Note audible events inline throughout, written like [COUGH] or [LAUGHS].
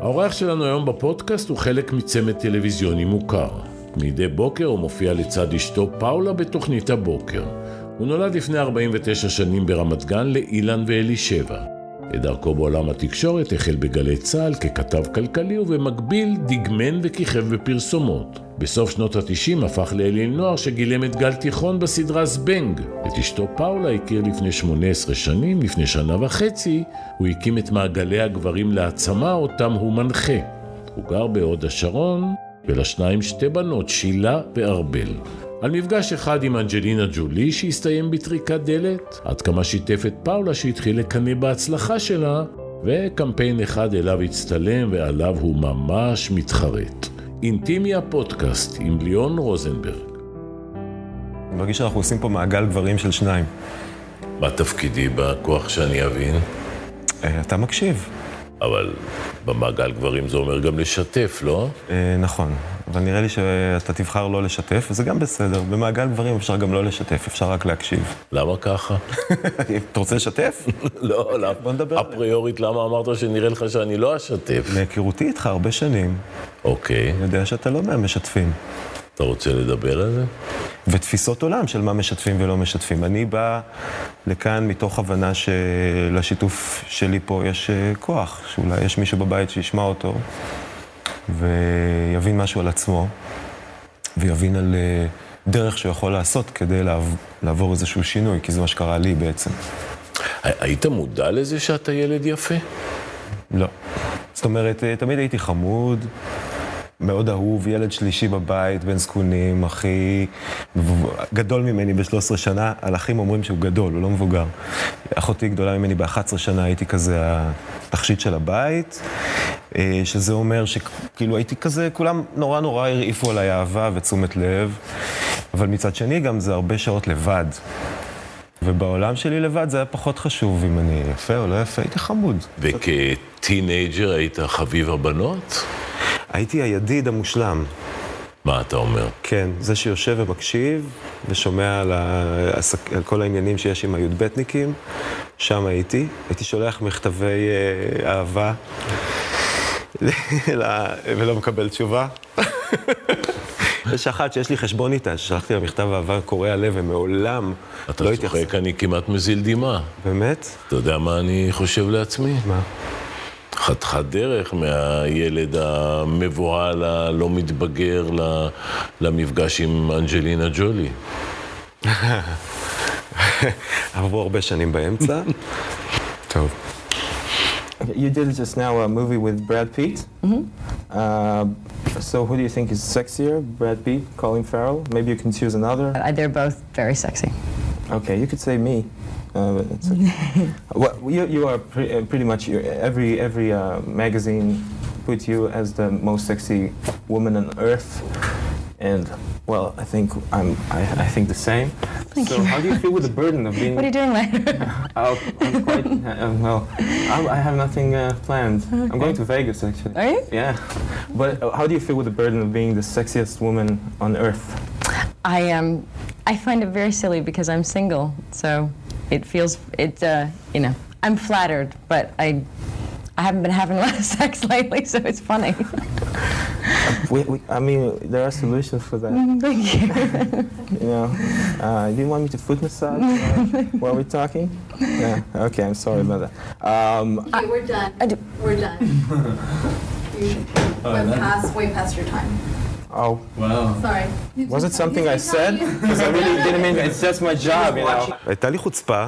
האורח שלנו היום בפודקאסט הוא חלק מצמד טלוויזיוני מוכר. מדי בוקר הוא מופיע לצד אשתו פאולה בתוכנית הבוקר. הוא נולד לפני 49 שנים ברמת גן לאילן ואלישבע. את דרכו בעולם התקשורת החל בגלי צה"ל ככתב כלכלי ובמקביל דגמן וכיכב בפרסומות. בסוף שנות ה-90 הפך לאליל נוער שגילם את גל תיכון בסדרה זבנג. את אשתו פאולה הכיר לפני 18 שנים, לפני שנה וחצי, הוא הקים את מעגלי הגברים להעצמה אותם הוא מנחה. הוא גר בהוד השרון, ולשניים שתי בנות, שילה וארבל. על מפגש אחד עם אנג'לינה ג'ולי שהסתיים בטריקת דלת, עד כמה שיתף את פאולה שהתחיל לקנא בהצלחה שלה, וקמפיין אחד אליו הצטלם ועליו הוא ממש מתחרט. אינטימיה פודקאסט עם ליאון רוזנברג. אני מרגיש שאנחנו עושים פה מעגל גברים של שניים. מה תפקידי בכוח שאני אבין? אה, אתה מקשיב. אבל במעגל גברים זה אומר גם לשתף, לא? אה, נכון, אבל נראה לי שאתה תבחר לא לשתף, וזה גם בסדר. במעגל גברים אפשר גם לא לשתף, אפשר רק להקשיב. למה ככה? [LAUGHS] אתה רוצה לשתף? לא, [LAUGHS] לא. בוא נדבר. אפריורית, למה אמרת שנראה לך שאני לא אשתף? מהיכרותי איתך הרבה שנים, אוקיי, אני יודע שאתה לא מהמשתפים. אתה רוצה לדבר על זה? ותפיסות עולם של מה משתפים ולא משתפים. אני בא לכאן מתוך הבנה שלשיתוף שלי פה יש אה, כוח, שאולי יש מישהו בבית שישמע אותו ויבין משהו על עצמו, ויבין על אה, דרך שהוא יכול לעשות כדי לעב- לעבור איזשהו שינוי, כי זה מה שקרה לי בעצם. היית מודע לזה שאתה ילד יפה? לא. זאת אומרת, אה, תמיד הייתי חמוד, מאוד אהוב, ילד שלישי בבית, בן זקונים, הכי גדול ממני ב-13 שנה. על אחים אומרים שהוא גדול, הוא לא מבוגר. אחותי גדולה ממני ב-11 שנה, הייתי כזה התכשיט של הבית, אה, שזה אומר שכאילו הייתי כזה, כולם נורא נורא הרעיפו עליי אהבה ותשומת לב, אבל מצד שני גם זה הרבה שעות לבד. ובעולם שלי לבד זה היה פחות חשוב אם אני יפה או לא יפה, הייתי חמוד. וכטינג'ר היית חביב הבנות? הייתי הידיד המושלם. מה אתה אומר? כן, זה שיושב ומקשיב ושומע על, העסק, על כל העניינים שיש עם הי"בניקים, שם הייתי. הייתי שולח מכתבי אה, אהבה ולא מקבל תשובה. [LAUGHS] יש אחת שיש לי חשבון איתה, ששלחתי לה מכתב אהבה קורע לב ומעולם אתה לא התייחסה. צוחק, אני כמעט מזיל דמעה. באמת? אתה יודע מה אני חושב לעצמי? מה? חתיכת דרך מהילד המבוהל הלא מתבגר למפגש עם אנג'לינה ג'ולי. עברו הרבה שנים באמצע. טוב. You did just now a movie with Brad Pitt. Mm-hmm. Uh, so who do you think is sexier, Brad Pitt, Colin Farrell? Maybe you can choose another. Uh, they're both very sexy. Okay, you could say me. Uh, it's okay. [LAUGHS] well, you, you are pre- uh, pretty much every every uh, magazine put you as the most sexy woman on earth, and well, I think I'm I, I think the same. Thank so you how do you feel with the burden of being? [LAUGHS] What are you doing later? [LAUGHS] Oh, I'm quite uh, well. I, I have nothing uh, planned. I'm going to Vegas actually. Are you? Yeah, but uh, how do you feel with the burden of being the sexiest woman on earth? I um, I find it very silly because I'm single, so it feels it. Uh, you know, I'm flattered, but I. I haven't been having a lot of [LAUGHS] sex lately, so it's funny. We, we, I mean, there are solutions for that. Thank you. You know, uh, do you want me to foot massage uh, while we're talking? Yeah. Okay, I'm sorry about that. Um, Okay, we're done. I do- We're done. [LAUGHS] You went past, way past your time. Oh, Sorry. was it something I said? Because I really didn't mean. It's just my job, you know. הייתה לי חוצפה,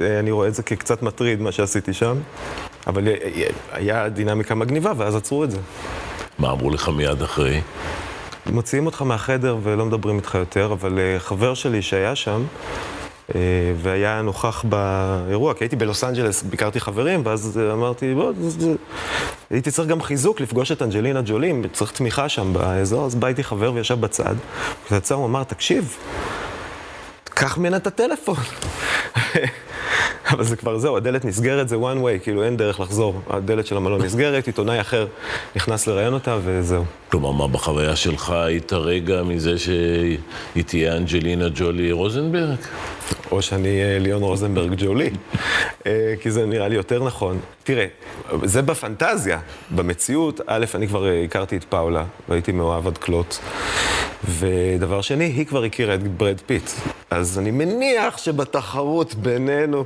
אה, אני רואה את זה כקצת מטריד, מה שעשיתי שם, אבל אה, אה, היה דינמיקה מגניבה, ואז עצרו את זה. מה אמרו לך מיד אחרי? מוציאים אותך מהחדר ולא מדברים איתך יותר, אבל חבר שלי שהיה שם, והיה נוכח באירוע, כי הייתי בלוס אנג'לס, ביקרתי חברים, ואז אה, אמרתי, בוא, הייתי צריך גם חיזוק לפגוש את אנג'לינה ג'ולי, צריך תמיכה שם באזור, אז בא איתי חבר וישב בצד, כשהוא יצא הוא אמר, תקשיב, קח ממנה את הטלפון. [LAUGHS] אבל זה כבר זהו, הדלת נסגרת, זה one way, כאילו אין דרך לחזור. הדלת של המלון נסגרת, עיתונאי אחר נכנס לראיין אותה, וזהו. כלומר, מה בחוויה שלך היית רגע מזה שהיא תהיה אנג'לינה ג'ולי רוזנברג? או שאני אה, ליאון רוזנברג ג'ולי, אה, כי זה נראה לי יותר נכון. תראה, זה בפנטזיה. במציאות, א', אני כבר אה, הכרתי את פאולה, והייתי מאוהב עד כלות. ודבר שני, היא כבר הכירה את ברד פיט. אז אני מניח שבתחרות בינינו,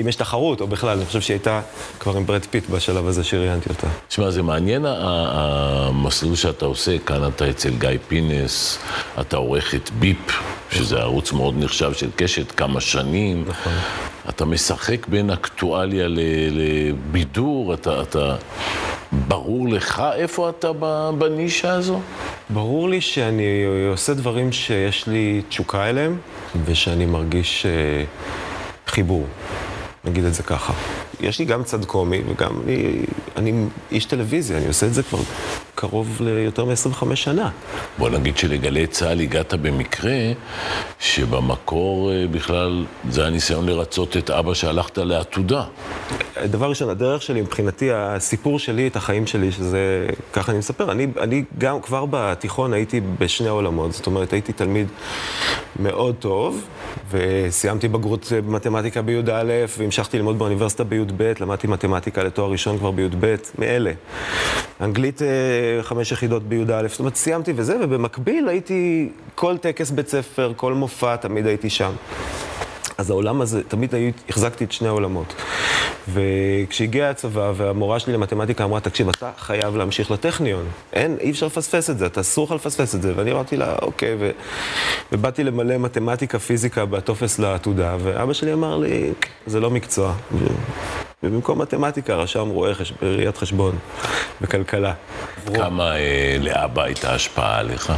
אם יש תחרות, או בכלל, אני חושב שהיא הייתה כבר עם ברד פיט בשלב הזה שראיינתי אותה. תשמע, זה מעניין המסלול שאתה עושה, כאן אתה אצל גיא פינס, אתה עורך את ביפ, שזה ערוץ מאוד נחשב של קשת, כמה שנים. נכון. אתה משחק בין אקטואליה ל- לבידור, אתה, אתה... ברור לך איפה אתה בנישה הזו? ברור לי שאני עושה דברים שיש לי תשוקה אליהם, ושאני מרגיש אה, חיבור, נגיד את זה ככה. יש לי גם צד קומי, וגם אני, אני איש טלוויזיה, אני עושה את זה כבר קרוב ליותר מ-25 שנה. בוא נגיד שלגלי צה"ל הגעת במקרה, שבמקור אה, בכלל זה היה ניסיון לרצות את אבא שהלכת לעתודה. דבר ראשון, הדרך שלי, מבחינתי, הסיפור שלי, את החיים שלי, שזה, ככה אני מספר, אני, אני גם כבר בתיכון הייתי בשני עולמות, זאת אומרת, הייתי תלמיד מאוד טוב, וסיימתי בגרות במתמטיקה בי"א, והמשכתי ללמוד באוניברסיטה בי"ב, למדתי מתמטיקה לתואר ראשון כבר בי"ב, מאלה. אנגלית אה, חמש יחידות בי"א, זאת אומרת, סיימתי וזה, ובמקביל הייתי, כל טקס בית ספר, כל מופע, תמיד הייתי שם. אז העולם הזה, תמיד היו, החזקתי את שני העולמות. וכשהגיע הצבא והמורה שלי למתמטיקה אמרה, תקשיב, אתה חייב להמשיך לטכניון. אין, אי אפשר לפספס את זה, אתה אסור לך לפספס את זה. ואני אמרתי לה, אוקיי, ו... ובאתי למלא מתמטיקה, פיזיקה בטופס לעתודה, ואבא שלי אמר לי, זה לא מקצוע. ובמקום מתמטיקה רשם רואה חש... ראיית חשבון וכלכלה. כמה אה, לאבא הייתה השפעה עליך?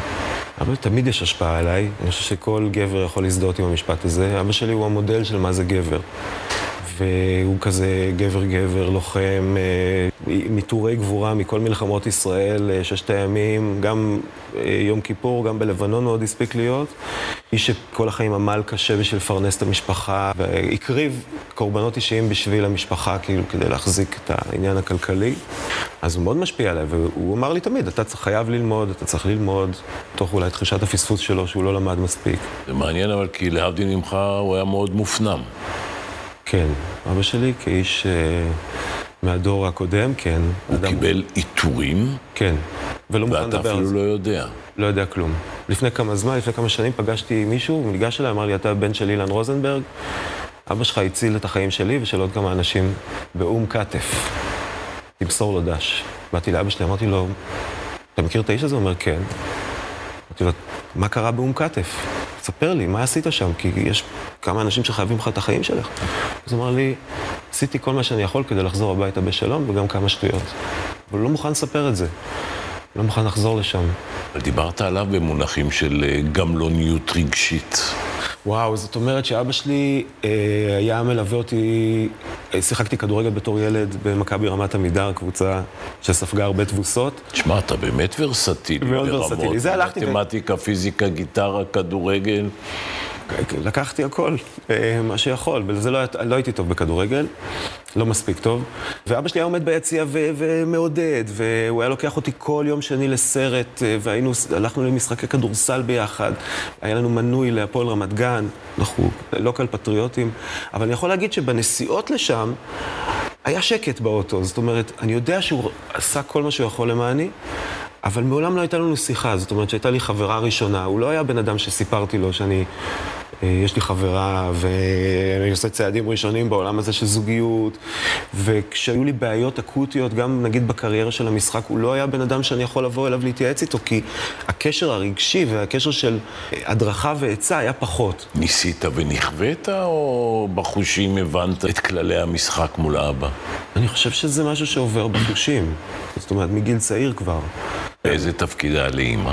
אבל תמיד יש השפעה עליי, אני חושב שכל גבר יכול להזדהות עם המשפט הזה. אבא שלי הוא המודל של מה זה גבר. והוא כזה גבר-גבר, לוחם, אה, מטורי גבורה מכל מלחמות ישראל, אה, ששת הימים, גם אה, יום כיפור, גם בלבנון הוא עוד הספיק להיות. איש שכל החיים עמל קשה בשביל לפרנס את המשפחה, והקריב קורבנות אישיים בשביל המשפחה, כאילו, כדי להחזיק את העניין הכלכלי. אז הוא מאוד משפיע עליי, והוא אמר לי תמיד, אתה חייב ללמוד, אתה צריך ללמוד, תוך אולי תחושת הפספוס שלו, שהוא לא למד מספיק. זה מעניין, אבל כי להבדיל ממך, הוא היה מאוד מופנם. כן, אבא שלי כאיש אה, מהדור הקודם, כן. הוא אדם- קיבל עיטורים, כן, ולא מוכן ואתה לדבר על אפילו זה. לא יודע. לא יודע כלום. לפני כמה זמן, לפני כמה שנים, פגשתי מישהו, הוא ניגש אליי, אמר לי, אתה הבן של אילן רוזנברג, אבא שלך הציל את החיים שלי ושל עוד כמה אנשים באום כתף. תמסור לו דש. באתי לאבא שלי, אמרתי לו, אתה מכיר את האיש הזה? הוא אומר, כן. אמרתי לו, מה קרה באום כתף? ספר לי, מה עשית שם? כי יש כמה אנשים שחייבים לך את החיים שלך. אז הוא אמר לי, עשיתי כל מה שאני יכול כדי לחזור הביתה בשלום, וגם כמה שטויות. אבל לא מוכן לספר את זה. לא מוכן לחזור לשם. דיברת עליו במונחים של אה, גמלוניות רגשית. וואו, זאת אומרת שאבא שלי אה, היה מלווה אותי, אה, שיחקתי כדורגל בתור ילד במכבי רמת עמידר, קבוצה שספגה הרבה תבוסות. תשמע, אתה באמת ורסטילי. מאוד ברמות. ורסטילי. זה הלכתי ו- מתמטיקה, פיזיקה, גיטרה, כדורגל. לקחתי הכל, אה, מה שיכול, ולזה לא, לא הייתי טוב בכדורגל, לא מספיק טוב. ואבא שלי היה עומד ביציע ו- ומעודד, והוא היה לוקח אותי כל יום שני לסרט, אה, והיינו, הלכנו למשחקי כדורסל ביחד, היה לנו מנוי להפועל רמת גן, אנחנו לא כאלה פטריוטים, אבל אני יכול להגיד שבנסיעות לשם, היה שקט באוטו, זאת אומרת, אני יודע שהוא עשה כל מה שהוא יכול למעני, אבל מעולם לא הייתה לנו שיחה, זאת אומרת שהייתה לי חברה ראשונה, הוא לא היה בן אדם שסיפרתי לו שאני, אה, יש לי חברה ואני עושה צעדים ראשונים בעולם הזה של זוגיות, וכשהיו לי בעיות אקוטיות, גם נגיד בקריירה של המשחק, הוא לא היה בן אדם שאני יכול לבוא אליו להתייעץ איתו, כי הקשר הרגשי והקשר של אה, הדרכה ועצה היה פחות. ניסית ונכווית, או בחושים הבנת את כללי המשחק מול האבא? אני חושב שזה משהו שעובר בחושים, זאת אומרת, מגיל צעיר כבר. באיזה תפקיד היה לאימא?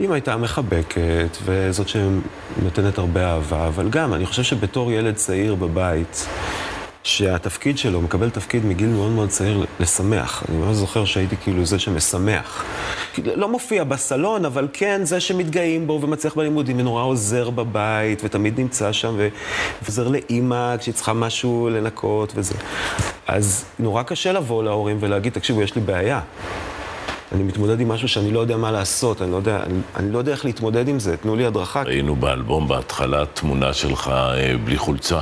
אמא הייתה מחבקת, וזאת שנותנת הרבה אהבה, אבל גם, אני חושב שבתור ילד צעיר בבית, שהתפקיד שלו, מקבל תפקיד מגיל מאוד מאוד צעיר לשמח. אני ממש זוכר שהייתי כאילו זה שמשמח. לא מופיע בסלון, אבל כן זה שמתגאים בו ומצליח בלימודים, ונורא עוזר בבית, ותמיד נמצא שם, ועוזר לאימא כשהיא צריכה משהו לנקות וזה. אז נורא קשה לבוא להורים ולהגיד, תקשיבו, יש לי בעיה. אני מתמודד עם משהו שאני לא יודע מה לעשות, אני לא יודע, אני, אני לא יודע איך להתמודד עם זה, תנו לי הדרכה. ראינו באלבום בהתחלה תמונה שלך אה, בלי חולצה.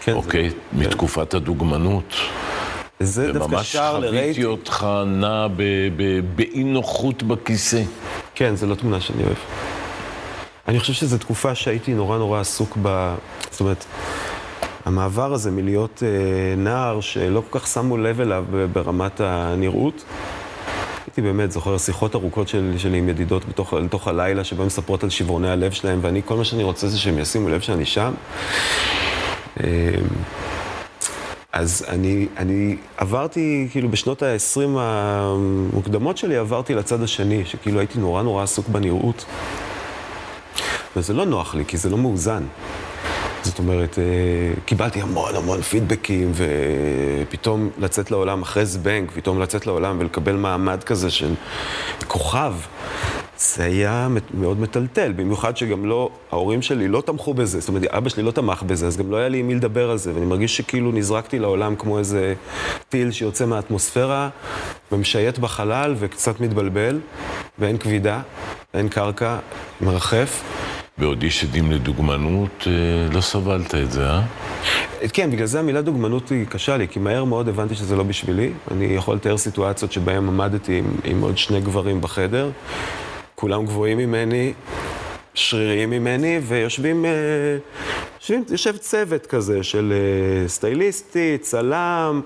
כן, אוקיי, זה, מתקופת הדוגמנות. זה דווקא שר וממש לרייטינג. חוויתי אותך נע באי נוחות בכיסא. כן, זו לא תמונה שאני אוהב. אני חושב שזו תקופה שהייתי נורא נורא עסוק ב... זאת אומרת, המעבר הזה מלהיות אה, נער שלא כל כך שמו לב אליו ברמת הנראות, הייתי באמת זוכר שיחות ארוכות של, שלי עם ידידות בתוך, לתוך הלילה, שבהן מספרות על שברוני הלב שלהם, ואני, כל מה שאני רוצה זה שהם ישימו לב שאני שם. אה, אז אני, אני עברתי, כאילו בשנות ה-20 המוקדמות שלי, עברתי לצד השני, שכאילו הייתי נורא נורא עסוק בנראות. וזה לא נוח לי, כי זה לא מאוזן. זאת אומרת, אה, קיבלתי המון המון פידבקים, ופתאום לצאת לעולם אחרי זבנג, פתאום לצאת לעולם ולקבל מעמד כזה של כוכב, זה היה מאוד מטלטל, במיוחד שגם לא, ההורים שלי לא תמכו בזה, זאת אומרת, אבא שלי לא תמך בזה, אז גם לא היה לי עם מי לדבר על זה, ואני מרגיש שכאילו נזרקתי לעולם כמו איזה טיל שיוצא מהאטמוספירה ומשייט בחלל וקצת מתבלבל, ואין כבידה, אין קרקע, מרחף. בעוד איש עדים לדוגמנות, אה, לא סבלת את זה, אה? כן, בגלל זה המילה דוגמנות היא קשה לי, כי מהר מאוד הבנתי שזה לא בשבילי. אני יכול לתאר סיטואציות שבהן עמדתי עם, עם עוד שני גברים בחדר, כולם גבוהים ממני, שריריים ממני, ויושבים, אה, יושבים, יושב צוות כזה של אה, סטייליסטי, צלם,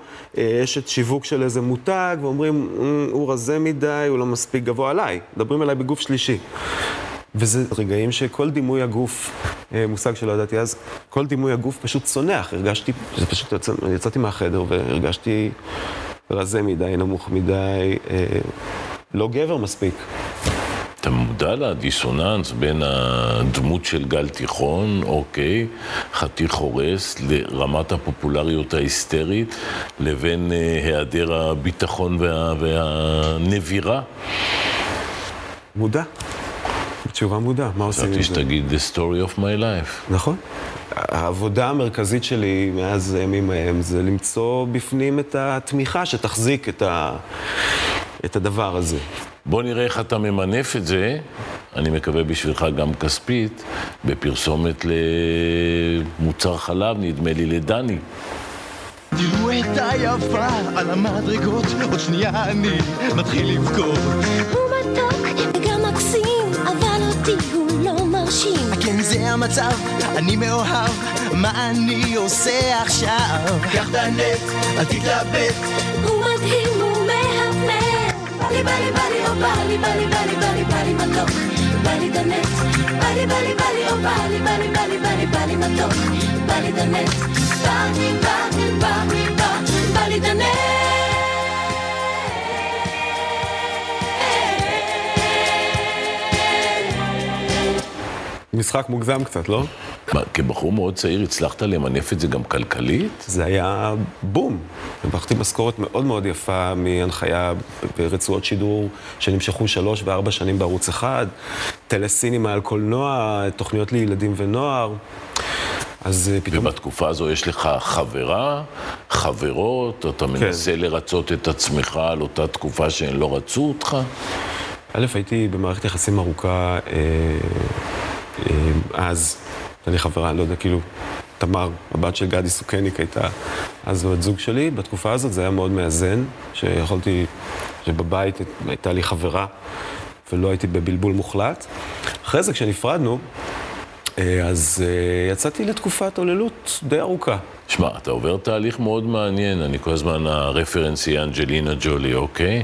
אשת שיווק של איזה מותג, ואומרים, "אמ, הוא רזה מדי, הוא לא מספיק גבוה עליי. מדברים אליי בגוף שלישי. וזה רגעים שכל דימוי הגוף, אה, מושג שלא ידעתי אז, כל דימוי הגוף פשוט צונח. הרגשתי, זה פשוט, יצא, יצאתי מהחדר והרגשתי רזה מדי, נמוך מדי, אה, לא גבר מספיק. אתה מודע לדיסוננס בין הדמות של גל תיכון, אוקיי, חתיך הורס, לרמת הפופולריות ההיסטרית, לבין אה, היעדר הביטחון וה, והנבירה? מודע. תשובה מודע, מה עושים עם חשבתי זה? שתגיד the story of my life. נכון. העבודה המרכזית שלי מאז הימים ההם זה למצוא בפנים את התמיכה שתחזיק את, ה... את הדבר הזה. בוא נראה איך אתה ממנף את זה, אני מקווה בשבילך גם כספית, בפרסומת למוצר חלב, נדמה לי לדני. תראו את היפה על המדרגות, עוד שנייה אני מתחיל לבכות. אותי הוא לא מרשים. כן, זה המצב, אני מאוהב, מה אני עושה עכשיו? קח את הנט, אל תתלבט, הוא מדהים, הוא מהמם. בא לי, בא לי, בא לי, או בא לי, בא לי, בא לי, בא לי, בא לי מתוק. בא לי דנט. בא לי, בא לי, בא לי, או בא לי, בא לי, בא לי, בא לי, בא לי מתוק. בא לי דנט. בא לי, בא לי, בא לי, בא, בא לי דנט. משחק מוגזם קצת, לא? מה, כבחור מאוד צעיר הצלחת למנף את זה גם כלכלית? זה היה בום. הרווחתי משכורת מאוד מאוד יפה מהנחיה ברצועות שידור שנמשכו שלוש וארבע שנים בערוץ אחד, טלסינימה על קולנוע, תוכניות לילדים ונוער. אז אה, פתאום... ובתקופה הזו יש לך חברה, חברות, אתה מנסה לרצות את עצמך על אותה תקופה שהן לא רצו אותך? א', הייתי במערכת יחסים ארוכה אה, אז, הייתה לי חברה, לא יודע, כאילו, תמר, הבת של גדי סוכניק הייתה אז בת זוג שלי. בתקופה הזאת זה היה מאוד מאזן, שיכולתי, שבבית הייתה לי חברה ולא הייתי בבלבול מוחלט. אחרי זה, כשנפרדנו, אה, אז אה, יצאתי לתקופת עוללות די ארוכה. שמע, אתה עובר תהליך מאוד מעניין, אני כל הזמן, הרפרנס היא אנג'לינה ג'ולי, אוקיי?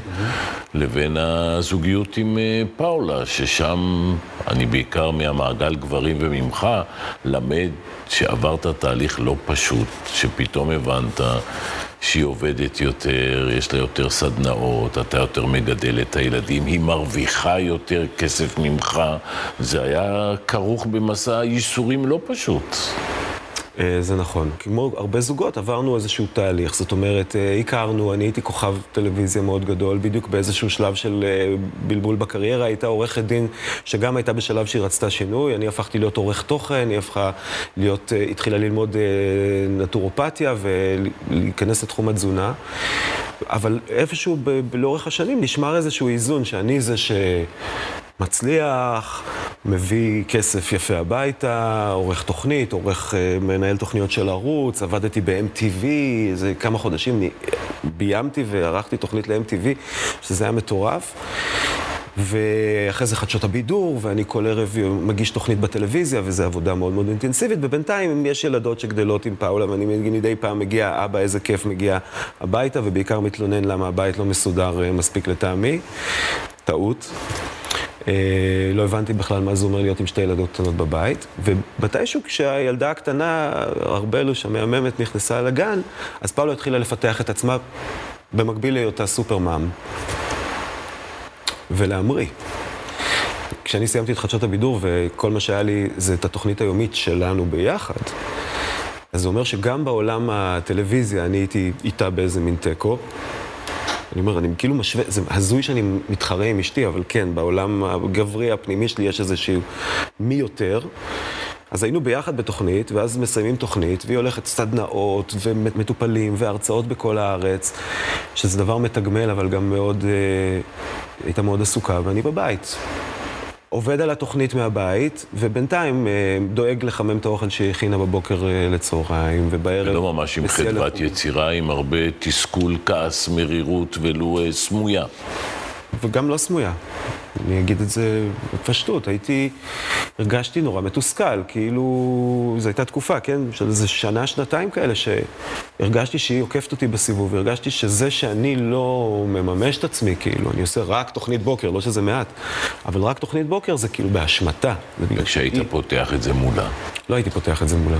לבין הזוגיות עם אה, פאולה, ששם אני בעיקר מהמעגל גברים וממך למד שעברת תהליך לא פשוט, שפתאום הבנת שהיא עובדת יותר, יש לה יותר סדנאות, אתה יותר מגדל את הילדים, היא מרוויחה יותר כסף ממך, זה היה כרוך במסע ייסורים לא פשוט. אה, זה נכון. כמו הרבה זוגות, עברנו איזשהו תהליך. זאת אומרת, אה, הכרנו, אני הייתי כוכב טלוויזיה מאוד גדול, בדיוק באיזשהו שלב של אה, בלבול בקריירה. הייתה עורכת דין שגם הייתה בשלב שהיא רצתה שינוי. אני הפכתי להיות עורך תוכן, היא הפכה להיות, התחילה ללמוד נטורופתיה ולהיכנס לתחום התזונה. אבל איפשהו ב- לאורך השנים נשמר איזשהו איזון, שאני זה ש... מצליח, מביא כסף יפה הביתה, עורך תוכנית, עורך אה, מנהל תוכניות של ערוץ, עבדתי ב-MTV, איזה כמה חודשים ביימתי וערכתי תוכנית ל-MTV, שזה היה מטורף. ואחרי זה חדשות הבידור, ואני כל ערב מגיש תוכנית בטלוויזיה, וזו עבודה מאוד מאוד אינטנסיבית. ובינתיים יש ילדות שגדלות עם פאולה, ואני מדי פעם מגיע, אבא, איזה כיף, מגיע הביתה, ובעיקר מתלונן למה הבית לא מסודר אה, מספיק לטעמי. טעות. אה, לא הבנתי בכלל מה זה אומר להיות עם שתי ילדות קטנות בבית. ומתישהו כשהילדה הקטנה, ארבלוש המהממת, נכנסה לגן, אז פאולה התחילה לפתח את עצמה במקביל להיותה סופרמאם. ולהמריא. כשאני סיימתי את חדשות הבידור וכל מה שהיה לי זה את התוכנית היומית שלנו ביחד, אז זה אומר שגם בעולם הטלוויזיה אני הייתי איתה באיזה מין תיקו. אני אומר, אני כאילו משווה, זה הזוי שאני מתחרה עם אשתי, אבל כן, בעולם הגברי הפנימי שלי יש איזשהו מי יותר. אז היינו ביחד בתוכנית, ואז מסיימים תוכנית, והיא הולכת סדנאות, ומטופלים, והרצאות בכל הארץ, שזה דבר מתגמל, אבל גם מאוד, אה, הייתה מאוד עסוקה, ואני בבית. עובד על התוכנית מהבית, ובינתיים אה, דואג לחמם את האוכל שהיא הכינה בבוקר אה, לצהריים, ובערב... ולא ממש עם חדוות יצירה, עם הרבה תסכול, כעס, מרירות, ולו אה, סמויה. וגם לא סמויה. אני אגיד את זה בפשטות, הייתי, הרגשתי נורא מתוסכל, כאילו, זו הייתה תקופה, כן, של איזה שנה, שנתיים כאלה, שהרגשתי שהיא עוקפת אותי בסיבוב, הרגשתי שזה שאני לא מממש את עצמי, כאילו, אני עושה רק תוכנית בוקר, לא שזה מעט, אבל רק תוכנית בוקר זה כאילו באשמתה. וכשהיית היא... פותח את זה מולה? לא הייתי פותח את זה מולה,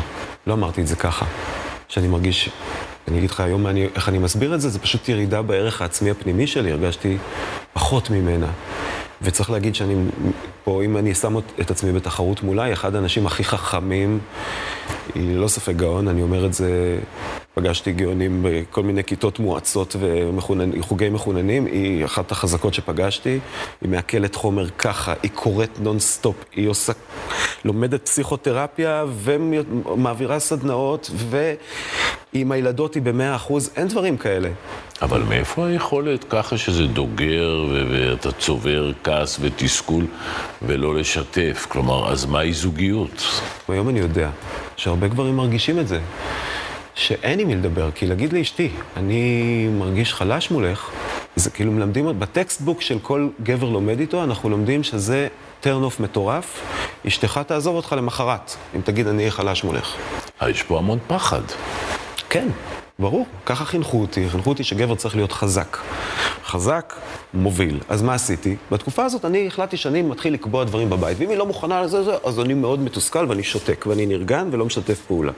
לא אמרתי את זה ככה, שאני מרגיש... אני אגיד לך היום אני, איך אני מסביר את זה, זה פשוט ירידה בערך העצמי הפנימי שלי, הרגשתי פחות ממנה. וצריך להגיד שאני פה, אם אני שם את עצמי בתחרות מולה, היא אחד האנשים הכי חכמים, היא ללא ספק גאון, אני אומר את זה, פגשתי גאונים בכל מיני כיתות מואצות וחוגי מחוננים, היא אחת החזקות שפגשתי, היא מעכלת חומר ככה, היא קוראת נונסטופ, היא עושה, לומדת פסיכותרפיה ומעבירה סדנאות, ועם הילדות היא במאה אחוז, אין דברים כאלה. אבל מאיפה היכולת ככה שזה דוגר ואתה צובר כעס ותסכול ולא לשתף? כלומר, אז מהי זוגיות? היום אני יודע שהרבה גברים מרגישים את זה, שאין עם מי לדבר, כי להגיד לאשתי, אני מרגיש חלש מולך, זה כאילו מלמדים, בטקסטבוק של כל גבר לומד איתו, אנחנו לומדים שזה off מטורף, אשתך תעזוב אותך למחרת, אם תגיד אני אהיה חלש מולך. אה, יש פה המון פחד. כן. ברור, ככה חינכו אותי, חינכו אותי שגבר צריך להיות חזק. חזק, מוביל. אז מה עשיתי? בתקופה הזאת אני החלטתי שאני מתחיל לקבוע דברים בבית, ואם היא לא מוכנה לזה, אז אני מאוד מתוסכל ואני שותק, ואני נרגן ולא משתף פעולה.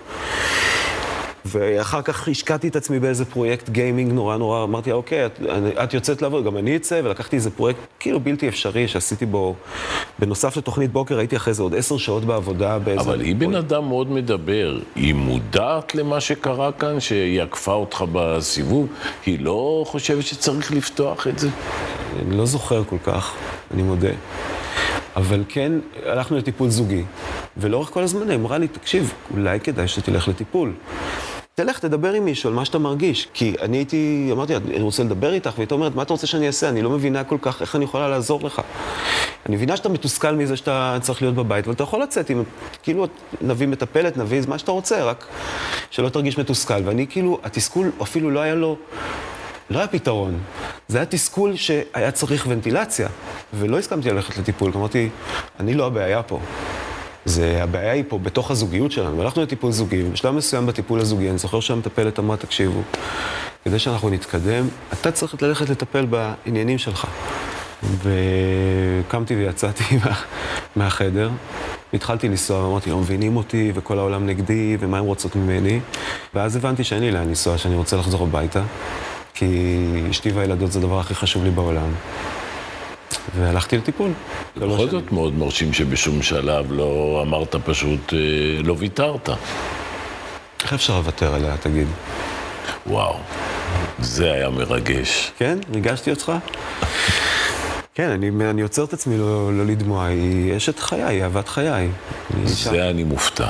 ואחר כך השקעתי את עצמי באיזה פרויקט גיימינג נורא נורא, אמרתי אוקיי, את, את יוצאת לעבוד, גם אני אצא, ולקחתי איזה פרויקט כאילו בלתי אפשרי שעשיתי בו, בנוסף לתוכנית בוקר, הייתי אחרי זה עוד עשר שעות בעבודה באיזה... אבל היא בן אדם מאוד מדבר, היא מודעת למה שקרה כאן, שהיא עקפה אותך בסיבוב, היא לא חושבת שצריך לפתוח את זה? אני לא זוכר כל כך, אני מודה. אבל כן, הלכנו לטיפול זוגי, ולאורך כל הזמן היא אמרה לי, תקשיב, אולי כדאי שתלך לטיפול. תלך, תדבר עם מישהו על מה שאתה מרגיש. כי אני הייתי, אמרתי, אני רוצה לדבר איתך, והיא אומרת, מה אתה רוצה שאני אעשה? אני לא מבינה כל כך איך אני יכולה לעזור לך. אני מבינה שאתה מתוסכל מזה שאתה צריך להיות בבית, אבל אתה יכול לצאת עם, כאילו, נביא מטפלת, נביא מה שאתה רוצה, רק שלא תרגיש מתוסכל. ואני כאילו, התסכול אפילו לא היה לו... לא היה פתרון. זה היה תסכול שהיה צריך ונטילציה, ולא הסכמתי ללכת לטיפול. אמרתי, אני לא הבעיה פה. זה, הבעיה היא פה בתוך הזוגיות שלנו. הלכנו לטיפול זוגי, ובשלב מסוים בטיפול הזוגי, אני זוכר שהמטפלת אמרה, תקשיבו, כדי שאנחנו נתקדם, אתה צריך ללכת לטפל בעניינים שלך. וקמתי ויצאתי [LAUGHS] מה, מהחדר, התחלתי לנסוע, ואמרתי, לא מבינים אותי, וכל העולם נגדי, ומה הם רוצות ממני. ואז הבנתי שאין לי לאן לנסוע, שאני רוצה לחזור הביתה, כי אשתי והילדות זה הדבר הכי חשוב לי בעולם. והלכתי לטיפול. בכל זאת מאוד מרשים שבשום שלב לא אמרת פשוט, אה, לא ויתרת. איך אפשר לוותר עליה, תגיד? וואו, זה היה מרגש. כן? ריגשתי אותך? כן, אני, אני עוצר את עצמי לא, לא לדמוע, היא אשת חיי, היא אהבת חיי. זה אני מופתע.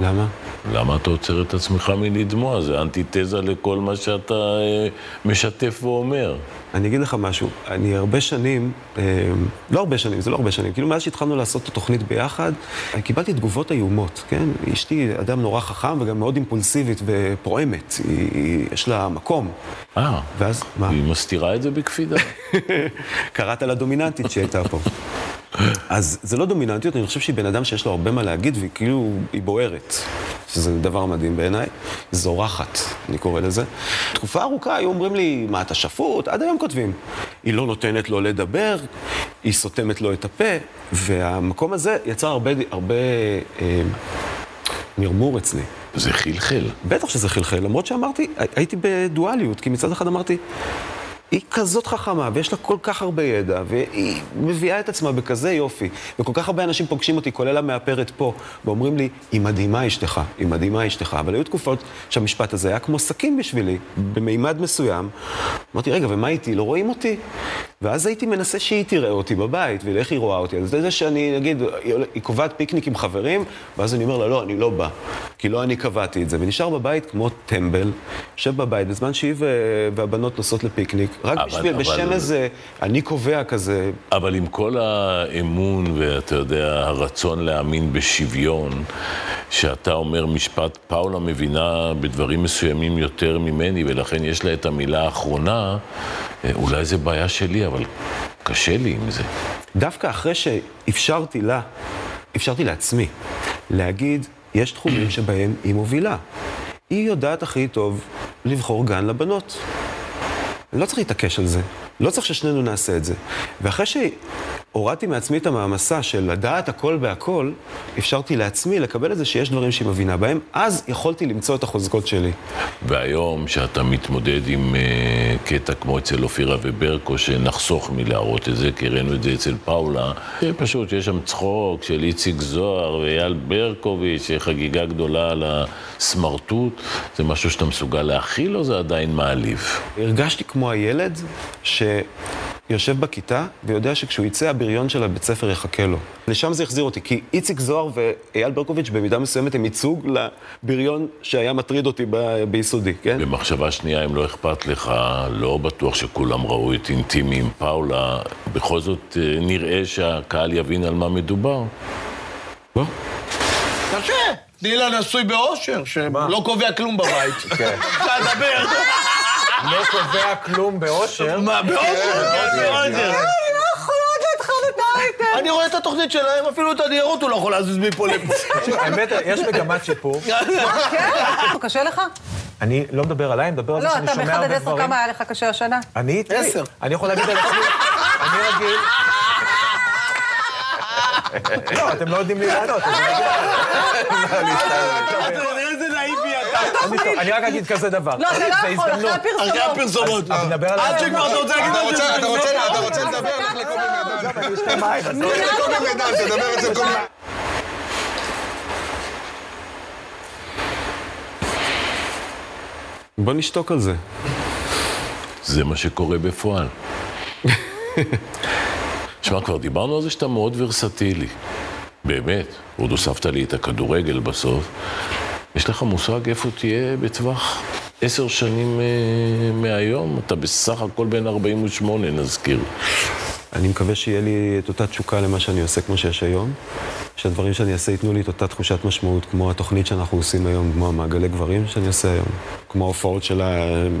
למה? למה אתה עוצר את עצמך מלדמוע? זה אנטיתזה לכל מה שאתה אה, משתף ואומר. אני אגיד לך משהו, אני הרבה שנים, אה, לא הרבה שנים, זה לא הרבה שנים, כאילו מאז שהתחלנו לעשות את התוכנית ביחד, אני קיבלתי תגובות איומות, כן? אשתי אדם נורא חכם וגם מאוד אימפולסיבית ופועמת, היא, היא, יש לה מקום. אה, ואז, מה? היא מסתירה את זה בקפידה. [LAUGHS] קראת לה דומיננטית שהייתה פה. אז זה לא דומיננטיות, אני חושב שהיא בן אדם שיש לו הרבה מה להגיד, והיא כאילו, היא בוערת. שזה דבר מדהים בעיניי. זורחת, אני קורא לזה. תקופה ארוכה היו אומרים לי, מה, אתה שפוט? עד היום כותבים. היא לא נותנת לו לדבר, היא סותמת לו את הפה, והמקום הזה יצר הרבה, הרבה אה, מרמור אצלי. זה חלחל. בטח שזה חלחל, למרות שאמרתי, הייתי בדואליות, כי מצד אחד אמרתי, היא כזאת חכמה, ויש לה כל כך הרבה ידע, והיא מביאה את עצמה בכזה יופי, וכל כך הרבה אנשים פוגשים אותי, כולל המאפרת פה, ואומרים לי, היא מדהימה אשתך, היא מדהימה אשתך, אבל היו תקופות שהמשפט הזה היה כמו סכין בשבילי, במימד מסוים. אמרתי, רגע, ומה איתי? לא רואים אותי? ואז הייתי מנסה שהיא תראה אותי בבית, ואיך היא רואה אותי. אז זה שאני, נגיד, היא קובעת פיקניק עם חברים, ואז אני אומר לה, לא, אני לא בא, כי לא אני קבעתי את זה. ונשאר בבית כמו טמבל, יושב בבית, בזמן שהיא והבנות נוסעות לפיקניק, רק אבל- בשביל, אבל- בשם איזה, אני קובע כזה, אבל עם כל האמון ואתה יודע, הרצון להאמין בשוויון, שאתה אומר משפט, פאולה מבינה בדברים מסוימים יותר ממני, ולכן יש לה את המילה האחרונה, אולי זה בעיה שלי, אבל קשה לי עם זה. דווקא אחרי שאפשרתי לה, אפשרתי לעצמי, להגיד, יש תחומים [CLEARS THROAT] שבהם היא מובילה. היא יודעת הכי טוב לבחור גן לבנות. אני לא צריך להתעקש על זה. לא צריך ששנינו נעשה את זה. ואחרי שהורדתי מעצמי את המעמסה של לדעת הכל בהכל, אפשרתי לעצמי לקבל את זה שיש דברים שהיא מבינה בהם, אז יכולתי למצוא את החוזקות שלי. והיום, שאתה מתמודד עם uh, קטע כמו אצל אופירה וברקו, שנחסוך מלהראות את זה, כי הראינו את זה אצל פאולה, זה פשוט, יש שם צחוק של איציק זוהר ואייל ברקוביץ', חגיגה גדולה על הסמרטוט, זה משהו שאתה מסוגל להכיל או זה עדיין מעליב? הרגשתי כמו הילד שיושב בכיתה ויודע שכשהוא יצא הבריון של הבית ספר יחכה לו. לשם זה החזיר אותי, כי איציק זוהר ואייל ברקוביץ' במידה מסוימת הם ייצוג לבריון שהיה מטריד אותי ב- ביסודי, כן? במחשבה שנייה, אם לא אכפת לך, לא בטוח שכולם ראו את אינטימי עם פאולה, בכל זאת אה, נראה שהקהל יבין על מה מדובר. בוא. קשה. תני לה נשוי באושר, שלא קובע כלום בבית. [LAUGHS] אפשר לדבר. לא קובע כלום באושר. מה, באושר? כן, באושר. אני רואה את התוכנית שלהם, אפילו את הניירות הוא לא יכול להזיז מפה לפה. האמת, יש מגמת שיפור. [LAUGHS] קשה לך? אני לא מדבר עליי, אני מדבר על זה לא, שאני אתה שומע מאחד עד הרבה עשר, דברים. כמה היה לך קשה השנה? אני, תראי, עשר. אני יכול להגיד על עצמי, אני רגיל... [LAUGHS] לא, אתם לא יודעים לי לענות. [LAUGHS] אני רק אגיד כזה דבר. לא, אתה זה לא יכול, אחרי הזדמנות. אחרי הפרסומות. הפרסומות. אני מדבר על עד. שכבר אתה רוצה להגיד משהו. אתה רוצה, אתה רוצה לדבר, לך לקובי מידן. לך לקובי מידן, תדבר אצל קובי מידן. בוא נשתוק על זה. זה מה שקורה בפועל. שמע, כבר דיברנו על זה שאתה מאוד ורסטילי. באמת. עוד הוספת לי את הכדורגל בסוף. יש לך מושג איפה תהיה בטווח עשר שנים אה, מהיום? אתה בסך הכל בן 48, נזכיר. אני מקווה שיהיה לי את אותה תשוקה למה שאני עושה כמו שיש היום, שהדברים שאני אעשה ייתנו לי את אותה תחושת משמעות, כמו התוכנית שאנחנו עושים היום, כמו המעגלי גברים שאני עושה היום, כמו ההופעות של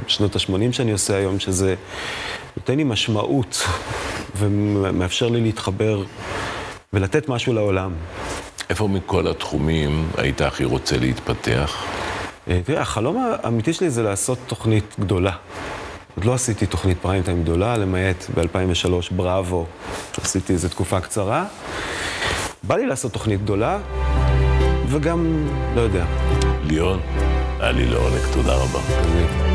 שנות ה-80 שאני עושה היום, שזה נותן לי משמעות ומאפשר לי להתחבר ולתת משהו לעולם. איפה מכל התחומים היית הכי רוצה להתפתח? אה, תראה, החלום האמיתי שלי זה לעשות תוכנית גדולה. עוד לא עשיתי תוכנית פריים טיים גדולה, למעט ב-2003 בראבו, עשיתי איזו תקופה קצרה. בא לי לעשות תוכנית גדולה, וגם, לא יודע, ליאון, היה לי לעונג, תודה רבה. תמיד.